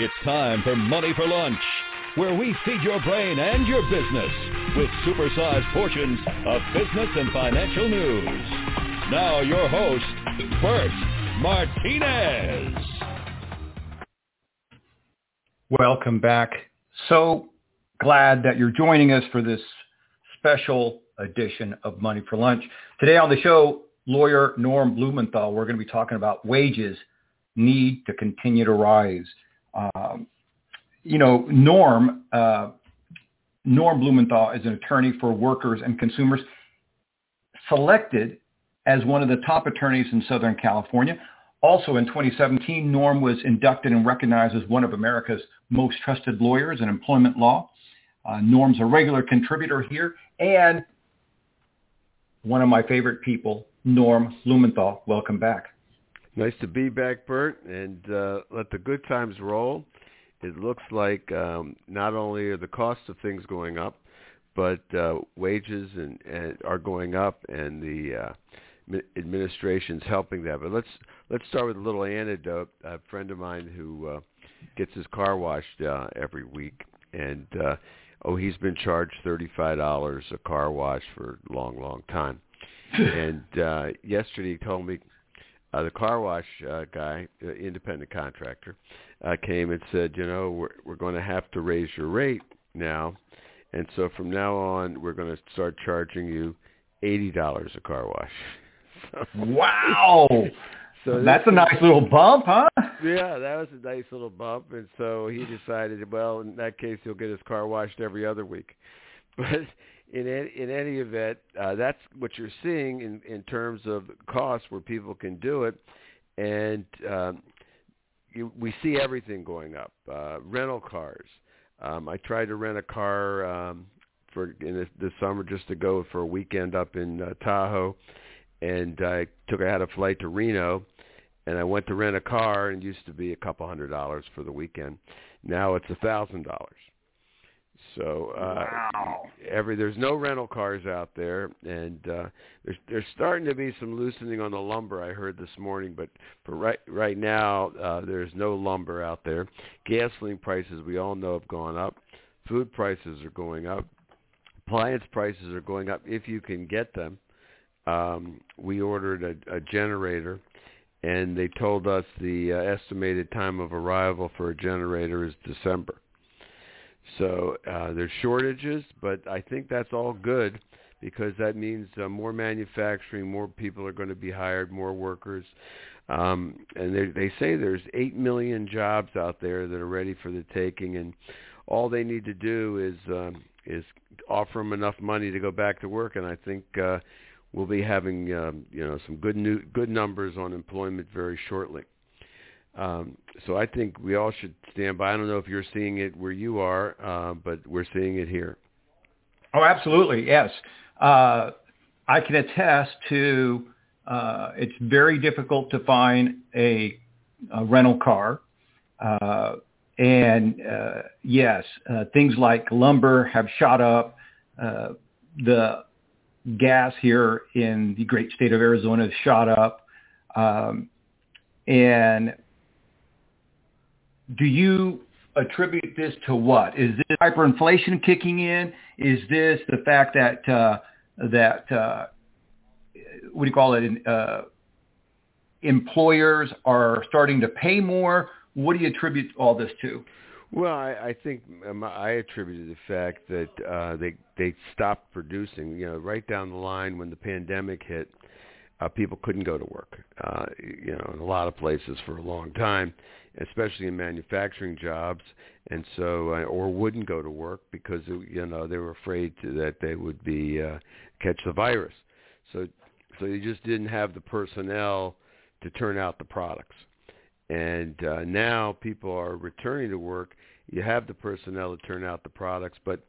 It's time for Money for Lunch, where we feed your brain and your business with supersized portions of business and financial news. Now your host, Bert Martinez. Welcome back. So glad that you're joining us for this special edition of Money for Lunch. Today on the show, lawyer Norm Blumenthal, we're going to be talking about wages need to continue to rise. Um, you know, Norm, uh, Norm Blumenthal is an attorney for workers and consumers, selected as one of the top attorneys in Southern California. Also in 2017, Norm was inducted and recognized as one of America's most trusted lawyers in employment law. Uh, Norm's a regular contributor here and one of my favorite people, Norm Blumenthal. Welcome back. Nice to be back, Bert, and uh, let the good times roll. It looks like um, not only are the costs of things going up, but uh, wages and, and are going up, and the uh, administration's helping that. But let's let's start with a little anecdote. A friend of mine who uh, gets his car washed uh, every week, and uh, oh, he's been charged thirty-five dollars a car wash for a long, long time. and uh, yesterday he told me uh, the car wash uh, guy, uh, independent contractor, uh, came and said, you know, we're we're going to have to raise your rate now, and so from now on we're going to start charging you eighty dollars a car wash. So, wow. So that's a nice little bump, huh? Yeah, that was a nice little bump, and so he decided, well, in that case, he'll get his car washed every other week. But in any, in any event, uh, that's what you're seeing in, in terms of costs where people can do it, and um, you, we see everything going up. Uh, rental cars. Um, I tried to rent a car um, for in this, this summer just to go for a weekend up in uh, Tahoe, and I took I had a flight to Reno, and I went to rent a car, and it used to be a couple hundred dollars for the weekend. Now it's a thousand dollars. So uh, wow. every there's no rental cars out there, and uh, there's there's starting to be some loosening on the lumber. I heard this morning, but for right right now uh, there's no lumber out there. Gasoline prices we all know have gone up. Food prices are going up. Appliance prices are going up if you can get them. Um, we ordered a, a generator, and they told us the uh, estimated time of arrival for a generator is December. So uh, there's shortages, but I think that's all good because that means uh, more manufacturing, more people are going to be hired, more workers. Um, and they, they say there's 8 million jobs out there that are ready for the taking, and all they need to do is um, is offer them enough money to go back to work. And I think uh, we'll be having um, you know some good new, good numbers on employment very shortly. Um, so I think we all should stand by. I don't know if you're seeing it where you are, uh, but we're seeing it here. Oh, absolutely, yes. Uh, I can attest to uh, it's very difficult to find a, a rental car. Uh, and uh, yes, uh, things like lumber have shot up. The gas here in the great state of Arizona has shot up. Um, and do you attribute this to what? Is this hyperinflation kicking in? Is this the fact that uh, that uh, what do you call it? Uh, employers are starting to pay more. What do you attribute all this to? Well, I, I think um, I attributed the fact that uh, they they stopped producing. You know, right down the line when the pandemic hit, uh, people couldn't go to work. Uh, you know, in a lot of places for a long time, especially in manufacturing jobs, and so uh, or wouldn't go to work because you know they were afraid that they would be uh, catch the virus. So so you just didn't have the personnel to turn out the products. And uh, now people are returning to work. You have the personnel to turn out the products, but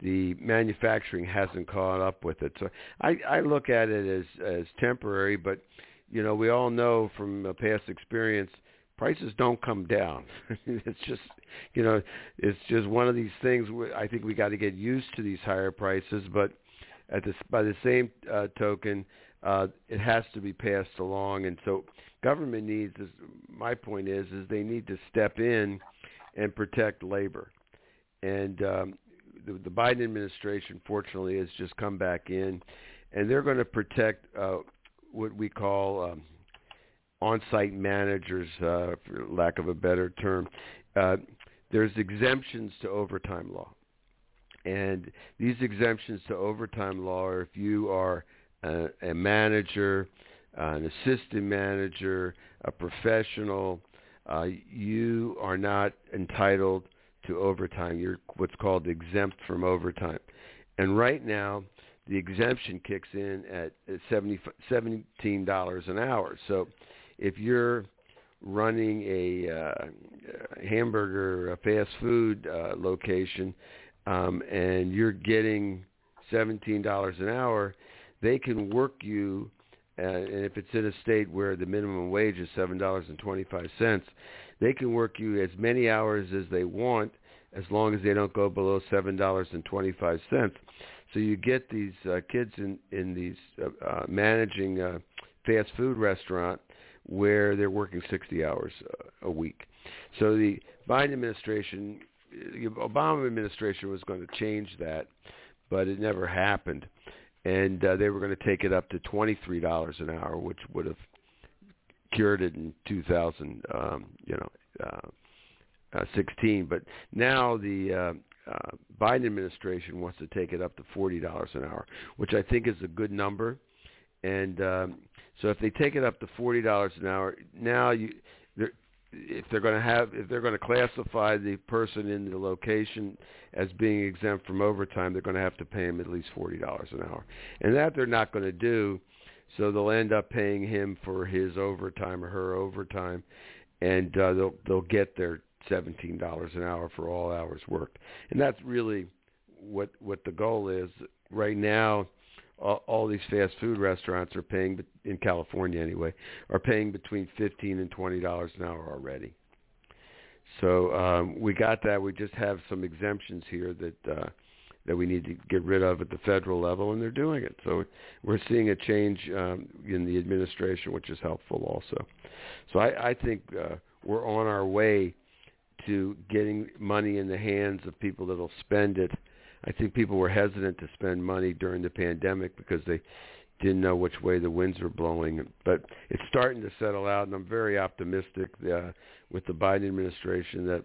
the manufacturing hasn't caught up with it. So I, I look at it as as temporary, but you know we all know from past experience prices don't come down. it's just, you know, it's just one of these things. Where I think we got to get used to these higher prices, but at this, by the same uh, token, uh, it has to be passed along. And so, government needs. Is, my point is, is they need to step in and protect labor. And um, the, the Biden administration, fortunately, has just come back in, and they're going to protect uh, what we call um, on-site managers, uh, for lack of a better term. Uh, there's exemptions to overtime law, and these exemptions to overtime law are if you are a, a manager, uh, an assistant manager, a professional, uh, you are not entitled to overtime. You're what's called exempt from overtime. And right now, the exemption kicks in at $70, $17 an hour. So if you're running a uh, hamburger, a fast food uh, location, um, and you're getting $17 an hour, they can work you uh, and if it's in a state where the minimum wage is seven dollars and twenty five cents, they can work you as many hours as they want, as long as they don't go below seven dollars and twenty five cents. So you get these uh, kids in in these uh, uh, managing a fast food restaurant where they're working sixty hours a week. So the Biden administration, the Obama administration was going to change that, but it never happened and uh, they were going to take it up to twenty-three dollars an hour, which would have cured it in 2000, um, you know, uh, uh, 16. But now the uh, uh, Biden administration wants to take it up to forty dollars an hour, which I think is a good number. And um, so if they take it up to forty dollars an hour, now you if they're going to have if they're going to classify the person in the location as being exempt from overtime, they're going to have to pay him at least forty dollars an hour, and that they're not going to do. So they'll end up paying him for his overtime or her overtime, and uh, they'll they'll get their seventeen dollars an hour for all hours worked, and that's really what what the goal is right now all, all these fast food restaurants are paying in California anyway are paying between fifteen and twenty dollars an hour already. So um, we got that. We just have some exemptions here that uh, that we need to get rid of at the federal level, and they're doing it. So we're seeing a change um, in the administration, which is helpful also. So I, I think uh, we're on our way to getting money in the hands of people that'll spend it I think people were hesitant to spend money during the pandemic because they didn't know which way the winds were blowing. But it's starting to settle out, and I'm very optimistic uh, with the Biden administration that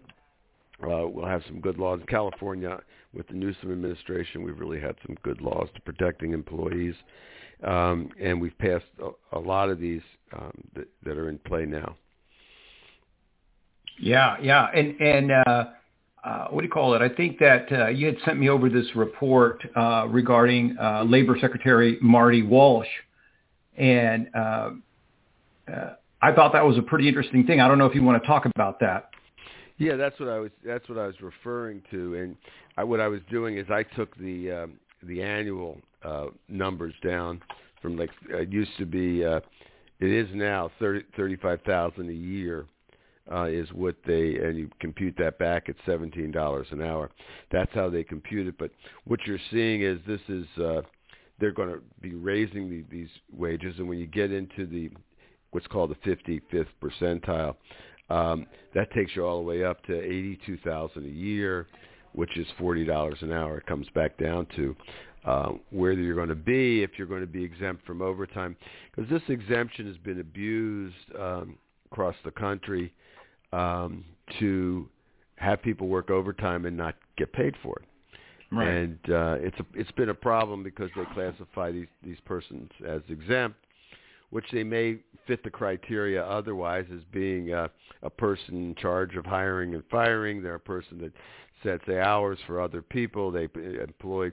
uh, we'll have some good laws. In California, with the Newsom administration, we've really had some good laws to protecting employees, um, and we've passed a, a lot of these um, that, that are in play now. Yeah, yeah, and and uh, uh, what do you call it? I think that uh, you had sent me over this report uh, regarding uh, Labor Secretary Marty Walsh, and uh, uh, I thought that was a pretty interesting thing. I don't know if you want to talk about that. Yeah, that's what I was. That's what I was referring to, and I, what I was doing is I took the um, the annual uh, numbers down from like it used to be. Uh, it is now thirty thirty five thousand a year uh, is what they and you compute that back at seventeen dollars an hour. That's how they compute it. But what you're seeing is this is uh, they're going to be raising the, these wages, and when you get into the what's called the 55th percentile, um, that takes you all the way up to eighty-two thousand a year, which is forty dollars an hour. It comes back down to uh, where you're going to be if you're going to be exempt from overtime, because this exemption has been abused um, across the country um, to have people work overtime and not get paid for it. Right. And uh, it's a, it's been a problem because they classify these these persons as exempt, which they may fit the criteria otherwise as being a, a person in charge of hiring and firing. They're a person that sets the hours for other people. They employ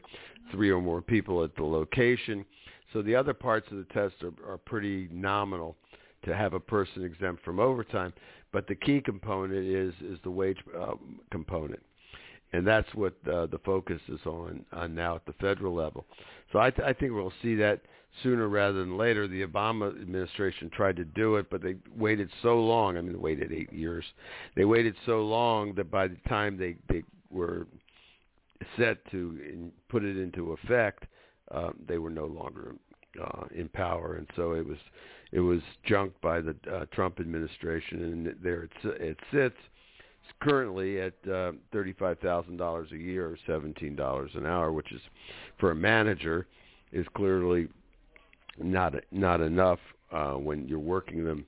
three or more people at the location. So the other parts of the test are, are pretty nominal to have a person exempt from overtime. But the key component is is the wage uh, component, and that's what uh, the focus is on, on now at the federal level. So I, th- I think we'll see that sooner rather than later. The Obama administration tried to do it, but they waited so long. I mean, they waited eight years. They waited so long that by the time they they were set to in, put it into effect, uh, they were no longer uh, in power, and so it was it was junked by the uh, Trump administration, and there it, it sits. currently at uh, $35,000 a year or $17 an hour, which is for a manager is clearly not not enough uh, when you're working them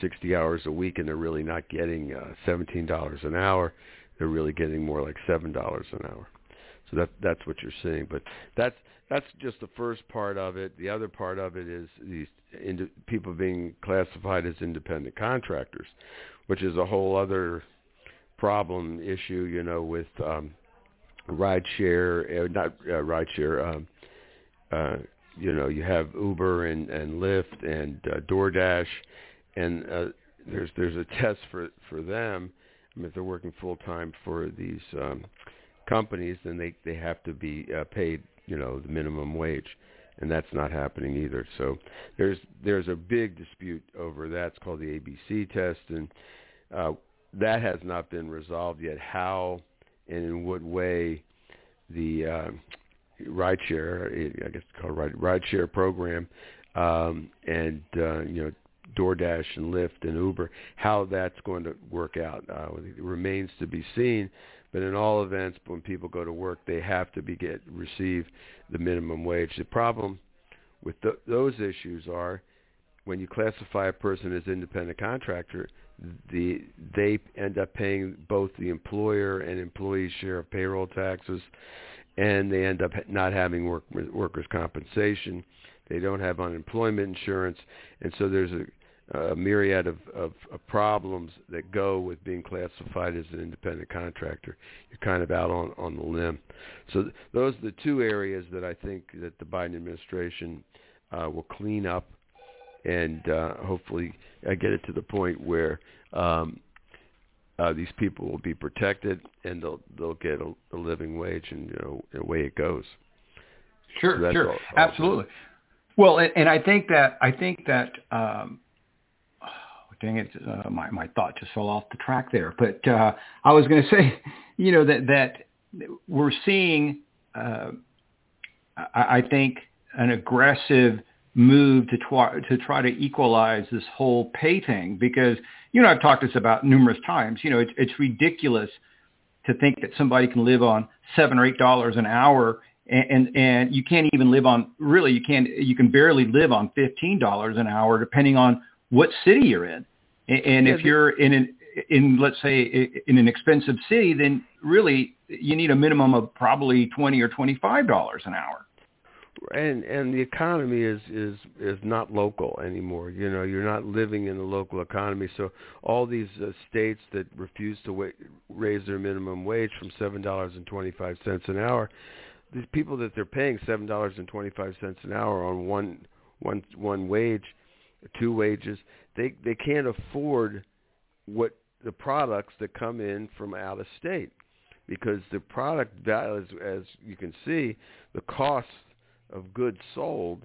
60 hours a week and they're really not getting uh, $17 an hour. They're really getting more like $7 an hour. So that that's what you're seeing. But that's that's just the first part of it. The other part of it is these ind- people being classified as independent contractors, which is a whole other problem issue. You know, with um, rideshare, uh, not uh, rideshare. Um, uh, you know, you have Uber and and Lyft and uh, DoorDash, and uh, there's there's a test for for them. I mean, if they're working full time for these um, companies, then they they have to be uh, paid, you know, the minimum wage, and that's not happening either. So there's there's a big dispute over that. It's called the ABC test, and uh, that has not been resolved yet. How and in what way the uh, rideshare, I guess it's called ride rideshare program, um, and uh, you know DoorDash and Lyft and Uber, how that's going to work out uh, remains to be seen. But in all events, when people go to work, they have to be get receive the minimum wage. The problem with th- those issues are when you classify a person as independent contractor, the they end up paying both the employer and employee share of payroll taxes, and they end up not having work, workers' compensation. They don't have unemployment insurance, and so there's a a myriad of, of, of problems that go with being classified as an independent contractor. You're kind of out on, on the limb. So th- those are the two areas that I think that the Biden administration uh, will clean up and uh, hopefully uh, get it to the point where um, uh, these people will be protected and they'll they'll get a, a living wage and you know away it goes. Sure, so sure, all, all absolutely. Well, and, and I think that I think that um, dang it, uh, my my thought just fell off the track there. But uh, I was going to say, you know, that that we're seeing, uh, I, I think, an aggressive move to try to try to equalize this whole pay thing because you know I've talked this about numerous times. You know, it's it's ridiculous to think that somebody can live on seven or eight dollars an hour and, and and you can't even live on really you can't you can barely live on fifteen dollars an hour depending on what city you're in. And if you're in an in let's say in an expensive city, then really you need a minimum of probably twenty or twenty five dollars an hour. And and the economy is is is not local anymore. You know, you're not living in the local economy. So all these uh, states that refuse to wa- raise their minimum wage from seven dollars and twenty five cents an hour, these people that they're paying seven dollars and twenty five cents an hour on one one one wage two wages. They they can't afford what the products that come in from out of state because the product value, as, as you can see, the cost of goods sold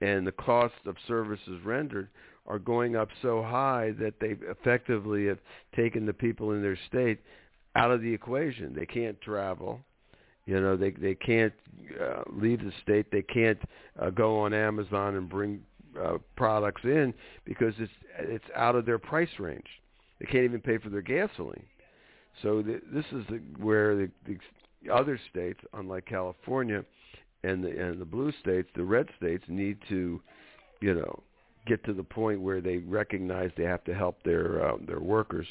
and the cost of services rendered are going up so high that they effectively have taken the people in their state out of the equation. They can't travel. You know, they they can't uh, leave the state. They can't uh, go on Amazon and bring uh, products in because it's it's out of their price range. They can't even pay for their gasoline. So the, this is the, where the, the other states, unlike California and the and the blue states, the red states need to, you know, get to the point where they recognize they have to help their uh, their workers,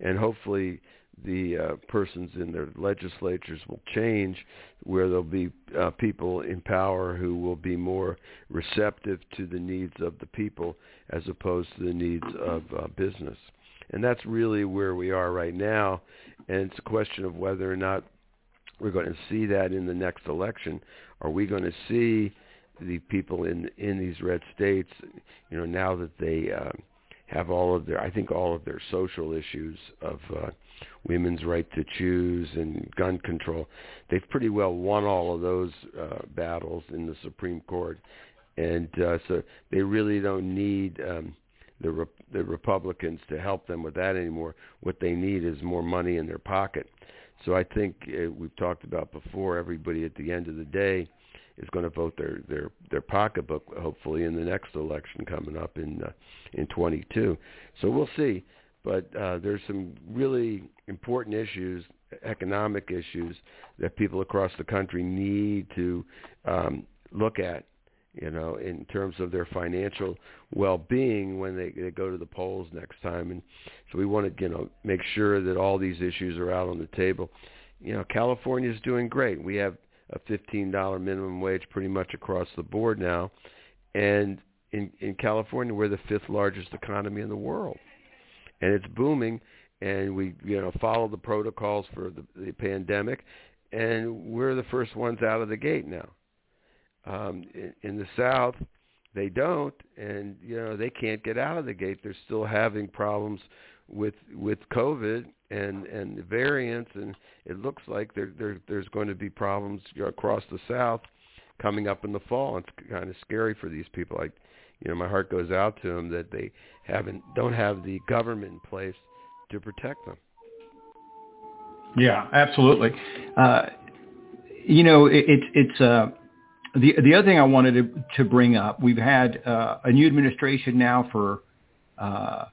and hopefully the uh, persons in their legislatures will change, where there'll be uh, people in power who will be more receptive to the needs of the people as opposed to the needs of uh, business. And that's really where we are right now. And it's a question of whether or not we're going to see that in the next election. Are we going to see the people in in these red states, you know, now that they uh, have all of their, I think all of their social issues of uh, women's right to choose and gun control. They've pretty well won all of those uh, battles in the Supreme Court, and uh, so they really don't need um, the Re- the Republicans to help them with that anymore. What they need is more money in their pocket. So I think uh, we've talked about before. Everybody at the end of the day is going to vote their their their pocketbook hopefully in the next election coming up in uh, in 22. So we'll see. but uh, there's some really important issues, economic issues that people across the country need to um, look at you know, in terms of their financial well-being when they, they go to the polls next time. And so we want to, you know, make sure that all these issues are out on the table. You know, California is doing great. We have a $15 minimum wage pretty much across the board now. And in, in California, we're the fifth largest economy in the world. And it's booming. And we, you know, follow the protocols for the, the pandemic. And we're the first ones out of the gate now. Um, in, in the South, they don't, and you know they can't get out of the gate. They're still having problems with with COVID and and the variants, and it looks like there, there there's going to be problems across the South coming up in the fall. It's kind of scary for these people. Like, you know, my heart goes out to them that they haven't don't have the government in place to protect them. Yeah, absolutely. Uh, you know, it, it, it's uh, the the other thing I wanted to, to bring up, we've had uh, a new administration now for uh,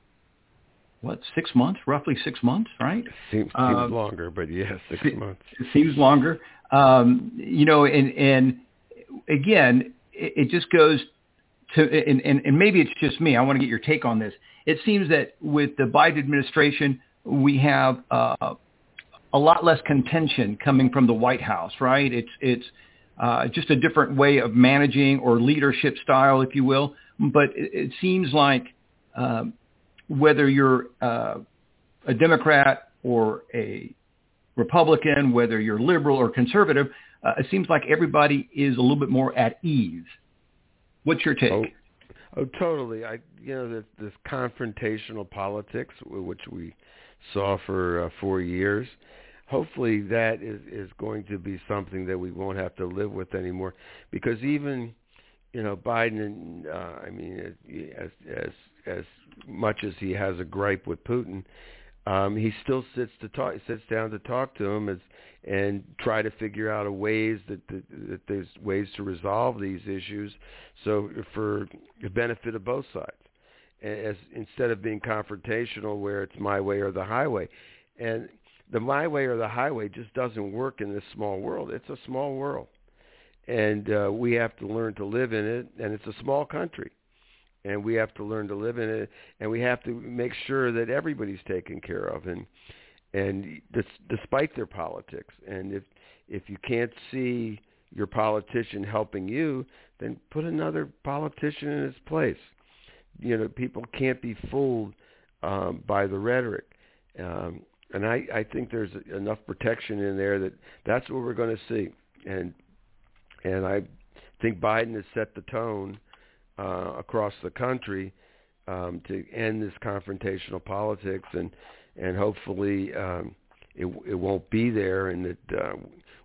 what six months, roughly six months, right? Seems, seems uh, longer, but yes, six se- months. Seems longer. Um, you know, and and again, it, it just goes to, and, and, and maybe it's just me. I want to get your take on this. It seems that with the Biden administration, we have uh, a lot less contention coming from the White House, right? It's it's uh, just a different way of managing or leadership style, if you will. But it, it seems like um, whether you're uh, a Democrat or a Republican, whether you're liberal or conservative, uh, it seems like everybody is a little bit more at ease. What's your take? Oh, oh totally. I, you know, this, this confrontational politics, which we saw for uh, four years, hopefully that is is going to be something that we won't have to live with anymore because even you know Biden and uh, I mean as as as much as he has a gripe with Putin um he still sits to talk sits down to talk to him as and try to figure out a ways that, that that there's ways to resolve these issues so for the benefit of both sides as instead of being confrontational where it's my way or the highway and the my way or the highway just doesn't work in this small world. It's a small world, and uh, we have to learn to live in it. And it's a small country, and we have to learn to live in it. And we have to make sure that everybody's taken care of, and and this, despite their politics. And if if you can't see your politician helping you, then put another politician in his place. You know, people can't be fooled um, by the rhetoric. Um, and I, I think there's enough protection in there that that's what we're going to see. And and I think Biden has set the tone uh, across the country um, to end this confrontational politics, and and hopefully um, it, it won't be there, and that uh,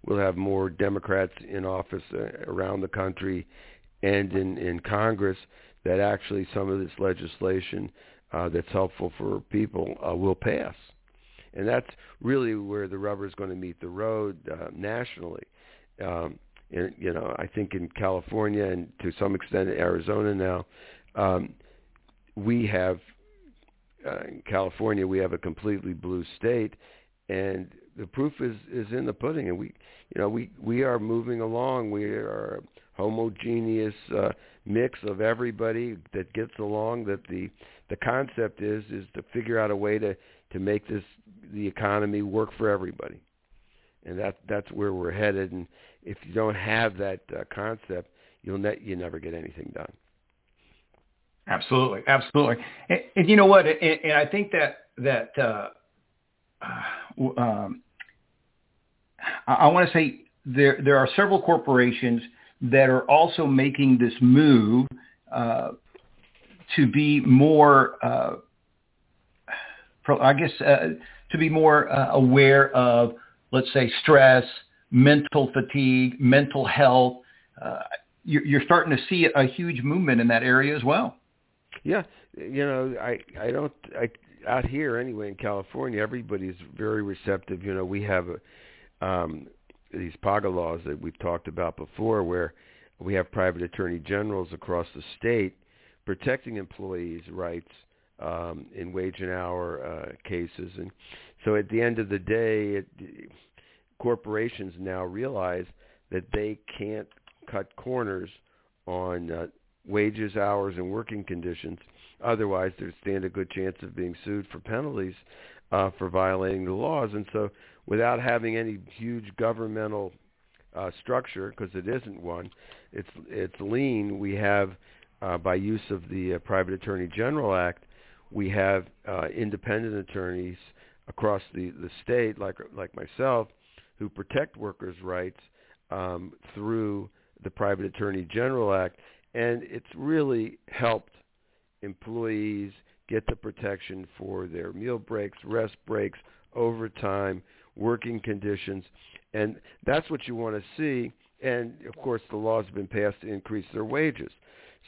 we'll have more Democrats in office uh, around the country and in in Congress that actually some of this legislation uh, that's helpful for people uh, will pass and that's really where the rubber is going to meet the road uh, nationally. Um, you know, I think in California and to some extent in Arizona now, um, we have uh, in California we have a completely blue state, and the proof is is in the pudding. And we, you know, we we are moving along. We are a homogeneous uh, mix of everybody that gets along. That the the concept is is to figure out a way to to make this the economy work for everybody, and that that's where we're headed. And if you don't have that uh, concept, you'll ne- you never get anything done. Absolutely, absolutely. And, and you know what? And, and, I think that that uh, uh um, I, I want to say there there are several corporations that are also making this move uh, to be more uh, I guess, uh, to be more uh, aware of, let's say, stress, mental fatigue, mental health. Uh, you're, you're starting to see a huge movement in that area as well. Yeah, you know, I I don't I out here anyway in California, everybody's very receptive. You know, we have a, um, these PAGA laws that we've talked about before, where we have private attorney generals across the state protecting employees' rights um, in wage and hour uh, cases, and so at the end of the day, it, corporations now realize that they can't cut corners on uh, wages, hours, and working conditions. Otherwise, they stand a good chance of being sued for penalties uh, for violating the laws. And so, without having any huge governmental uh, structure, because it isn't one, it's it's lean. We have, uh, by use of the uh, Private Attorney General Act, we have uh, independent attorneys across the the state, like like myself, who protect workers' rights um, through the Private Attorney General Act, and it's really helped employees get the protection for their meal breaks, rest breaks, overtime, working conditions, and that's what you want to see. And of course, the laws have been passed to increase their wages.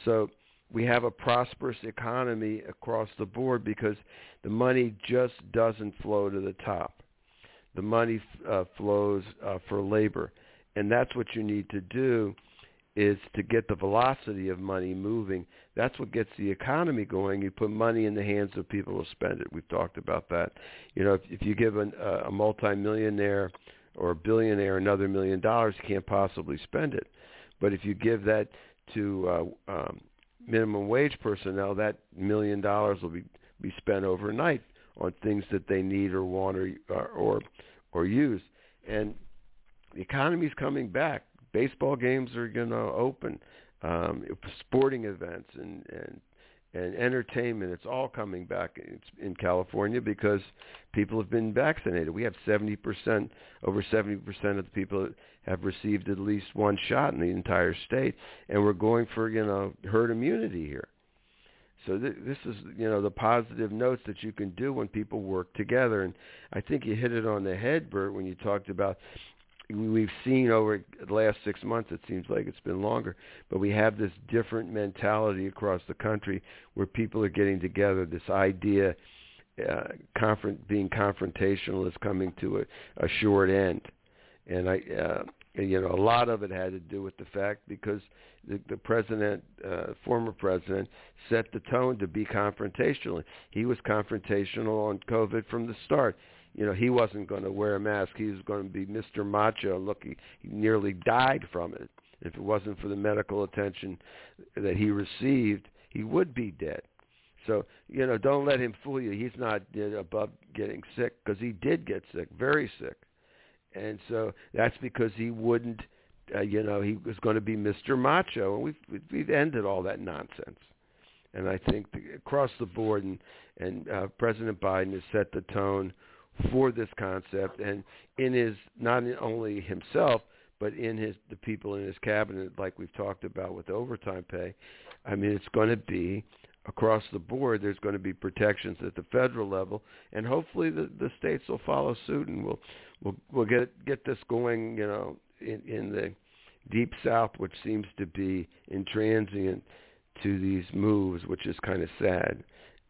So we have a prosperous economy across the board because the money just doesn't flow to the top. The money uh, flows uh, for labor, and that's what you need to do is to get the velocity of money moving. That's what gets the economy going. You put money in the hands of people who spend it. We've talked about that. You know, if, if you give an, uh, a multimillionaire or a billionaire another million dollars, you can't possibly spend it. But if you give that to uh, um, minimum wage personnel, that million dollars will be be spent overnight on things that they need or want or or or, or use. And the economy's coming back baseball games are going to open, um, sporting events and and and entertainment. It's all coming back in, in California because people have been vaccinated. We have 70%, over 70% of the people have received at least one shot in the entire state, and we're going for you know herd immunity here. So th- this is you know the positive notes that you can do when people work together, and I think you hit it on the head, Bert, when you talked about we've seen over the last six months, it seems like it's been longer, but we have this different mentality across the country where people are getting together. This idea, uh, confront, being confrontational, is coming to a, a short end, and I, uh, you know, a lot of it had to do with the fact because the, the president, uh, former president, set the tone to be confrontational. He was confrontational on COVID from the start you know, he wasn't going to wear a mask. He was going to be Mr. Macho. Look, he, he nearly died from it. If it wasn't for the medical attention that he received, he would be dead. So, you know, don't let him fool you. He's not above getting sick because he did get sick, very sick. And so that's because he wouldn't, uh, you know, he was going to be Mr. Macho. And we've, we've ended all that nonsense. And I think the, across the board, and, and uh, President Biden has set the tone for this concept and in his not only himself but in his the people in his cabinet like we've talked about with overtime pay i mean it's going to be across the board there's going to be protections at the federal level and hopefully the the states will follow suit and we'll we'll we'll get get this going you know in in the deep south which seems to be intransient to these moves which is kind of sad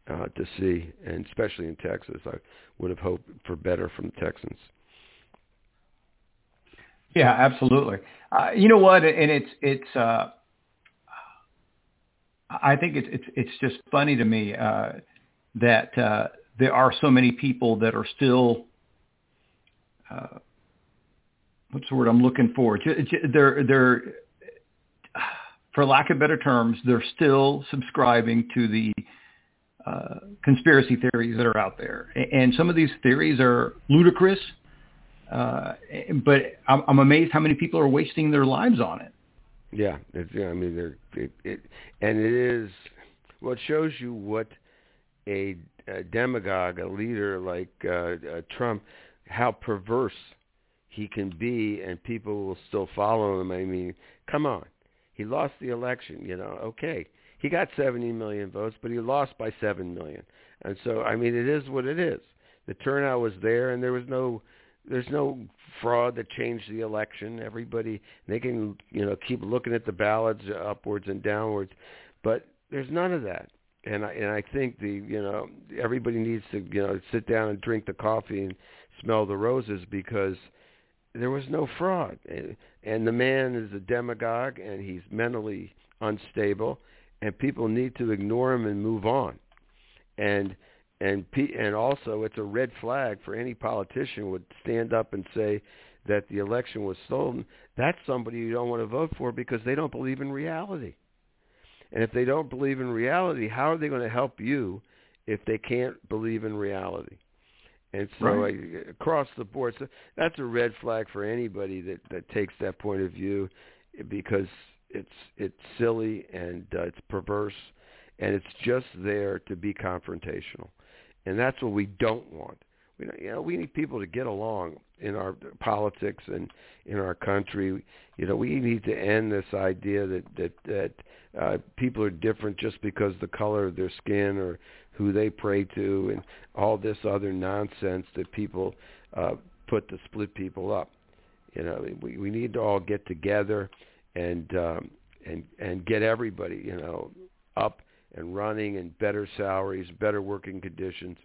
uh, to see, and especially in Texas. I would have hoped for better from Texans. Yeah, absolutely. Uh, you know what? And it's it's. Uh, I think it's it's it's just funny to me uh, that uh, there are so many people that are still. Uh, what's the word I'm looking for? They're they're, for lack of better terms, they're still subscribing to the uh, conspiracy theories that are out there, and some of these theories are ludicrous. Uh, but I'm, I'm amazed how many people are wasting their lives on it. Yeah, it's, yeah I mean, they're, it, it, and it is. Well, it shows you what a, a demagogue, a leader like uh, uh, Trump, how perverse he can be, and people will still follow him. I mean, come on, he lost the election. You know, okay, he got 70 million votes, but he lost by 7 million. And so, I mean, it is what it is. The turnout was there, and there was no there's no fraud that changed the election. Everybody they can you know keep looking at the ballots upwards and downwards, but there's none of that. And I and I think the you know everybody needs to you know sit down and drink the coffee and smell the roses because there was no fraud. And the man is a demagogue and he's mentally unstable and people need to ignore him and move on. and and and also it's a red flag for any politician would stand up and say that the election was stolen. That's somebody you don't want to vote for because they don't believe in reality. And if they don't believe in reality, how are they going to help you if they can't believe in reality? And so right. I, across the board, so that's a red flag for anybody that that takes that point of view, because it's it's silly and uh, it's perverse, and it's just there to be confrontational, and that's what we don't want. We you know we need people to get along in our politics and in our country. You know we need to end this idea that that that uh, people are different just because the color of their skin or who they pray to, and all this other nonsense that people uh, put to split people up. You know, we we need to all get together and um, and and get everybody, you know, up and running and better salaries, better working conditions.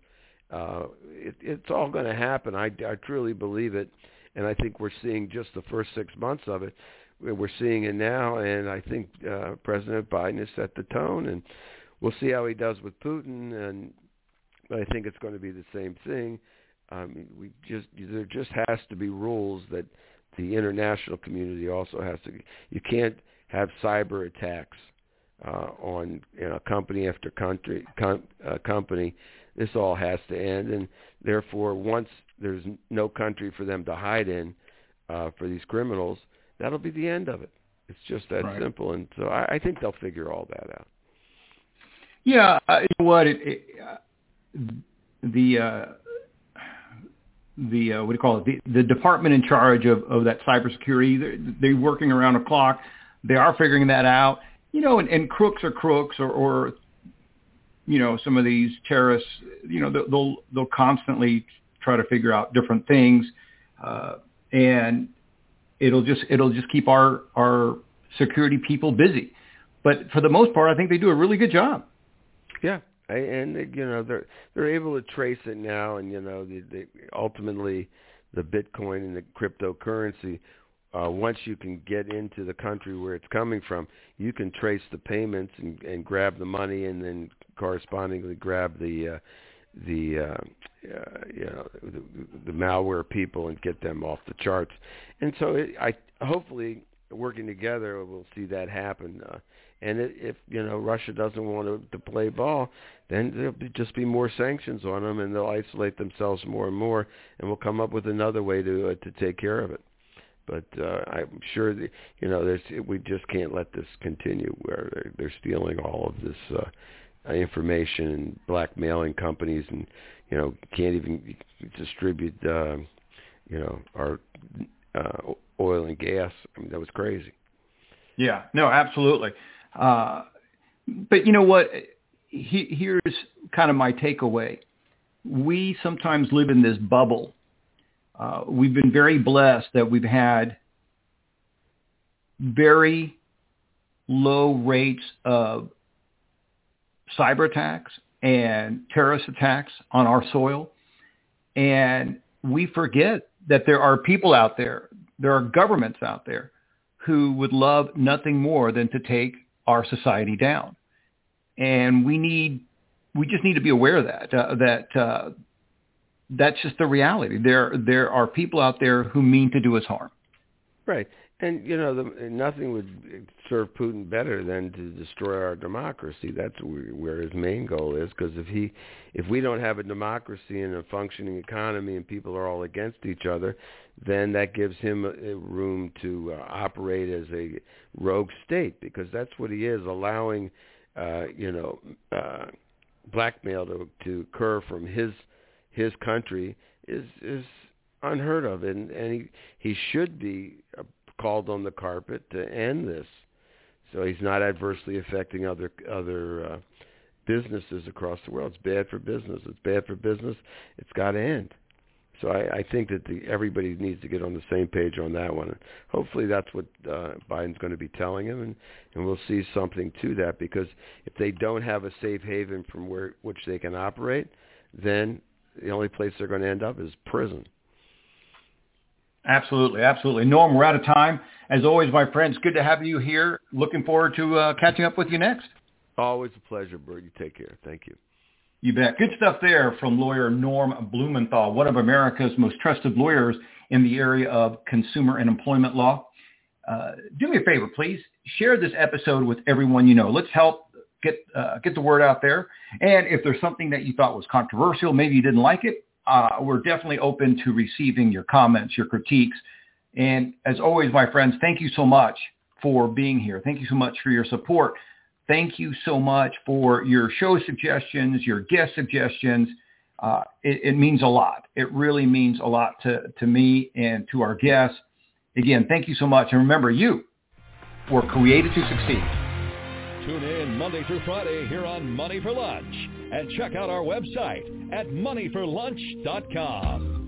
Uh, it, it's all going to happen. I, I truly believe it, and I think we're seeing just the first six months of it. We're seeing it now, and I think uh, President Biden has set the tone, and we'll see how he does with Putin, and but I think it's going to be the same thing. I mean, we just there just has to be rules that the international community also has to. You can't have cyber attacks uh, on you know, company after country com, uh, company. This all has to end, and therefore, once there's no country for them to hide in uh, for these criminals, that'll be the end of it. It's just that right. simple, and so I, I think they'll figure all that out. Yeah, uh, you know what? It, it, uh, the uh, the uh, what do you call it? The, the department in charge of, of that cybersecurity, they're, they're working around the clock. They are figuring that out. You know, and, and crooks are crooks, or, or you know, some of these terrorists. You know, they'll they'll constantly try to figure out different things, uh, and it'll just it'll just keep our our security people busy. But for the most part, I think they do a really good job. Yeah, and you know they're they're able to trace it now, and you know the, the ultimately the Bitcoin and the cryptocurrency. Uh, once you can get into the country where it's coming from, you can trace the payments and, and grab the money, and then correspondingly grab the uh, the uh, uh, you know the, the malware people and get them off the charts. And so it, I hopefully working together we'll see that happen. Uh, and if you know Russia doesn't want to, to play ball, then there'll be, just be more sanctions on them, and they'll isolate themselves more and more, and we'll come up with another way to uh, to take care of it. But uh, I'm sure that you know there's we just can't let this continue where they're, they're stealing all of this uh, information and blackmailing companies, and you know can't even distribute uh, you know our uh, oil and gas. I mean that was crazy. Yeah, no, absolutely. Uh, but you know what? He, here's kind of my takeaway. We sometimes live in this bubble. Uh, we've been very blessed that we've had very low rates of cyber attacks and terrorist attacks on our soil. And we forget that there are people out there, there are governments out there who would love nothing more than to take our society down. And we need, we just need to be aware of that, uh, that uh, that's just the reality. There, there are people out there who mean to do us harm. Right. And you know, the, nothing would serve Putin better than to destroy our democracy. That's where his main goal is. Because if he, if we don't have a democracy and a functioning economy, and people are all against each other, then that gives him room to uh, operate as a rogue state. Because that's what he is, allowing, uh, you know, uh, blackmail to to occur from his his country is is unheard of, and and he he should be called on the carpet to end this, so he's not adversely affecting other other uh, businesses across the world. It's bad for business. It's bad for business. It's got to end. So I, I think that the, everybody needs to get on the same page on that one. Hopefully that's what uh, Biden's going to be telling him, and, and we'll see something to that. Because if they don't have a safe haven from where which they can operate, then the only place they're going to end up is prison. Absolutely, absolutely. Norm, we're out of time. As always, my friends, good to have you here. Looking forward to uh, catching up with you next. Always a pleasure, Bert. You take care. Thank you. You bet. Good stuff there from lawyer Norm Blumenthal, one of America's most trusted lawyers in the area of consumer and employment law. Uh, do me a favor, please. Share this episode with everyone you know. Let's help get uh, get the word out there. And if there's something that you thought was controversial, maybe you didn't like it, uh, we're definitely open to receiving your comments, your critiques. And as always, my friends, thank you so much for being here. Thank you so much for your support. Thank you so much for your show suggestions, your guest suggestions. Uh, it, it, means a lot. It really means a lot to, to me and to our guests. Again, thank you so much. And remember, you were created to succeed. Tune in Monday through Friday here on Money for Lunch and check out our website at moneyforlunch.com.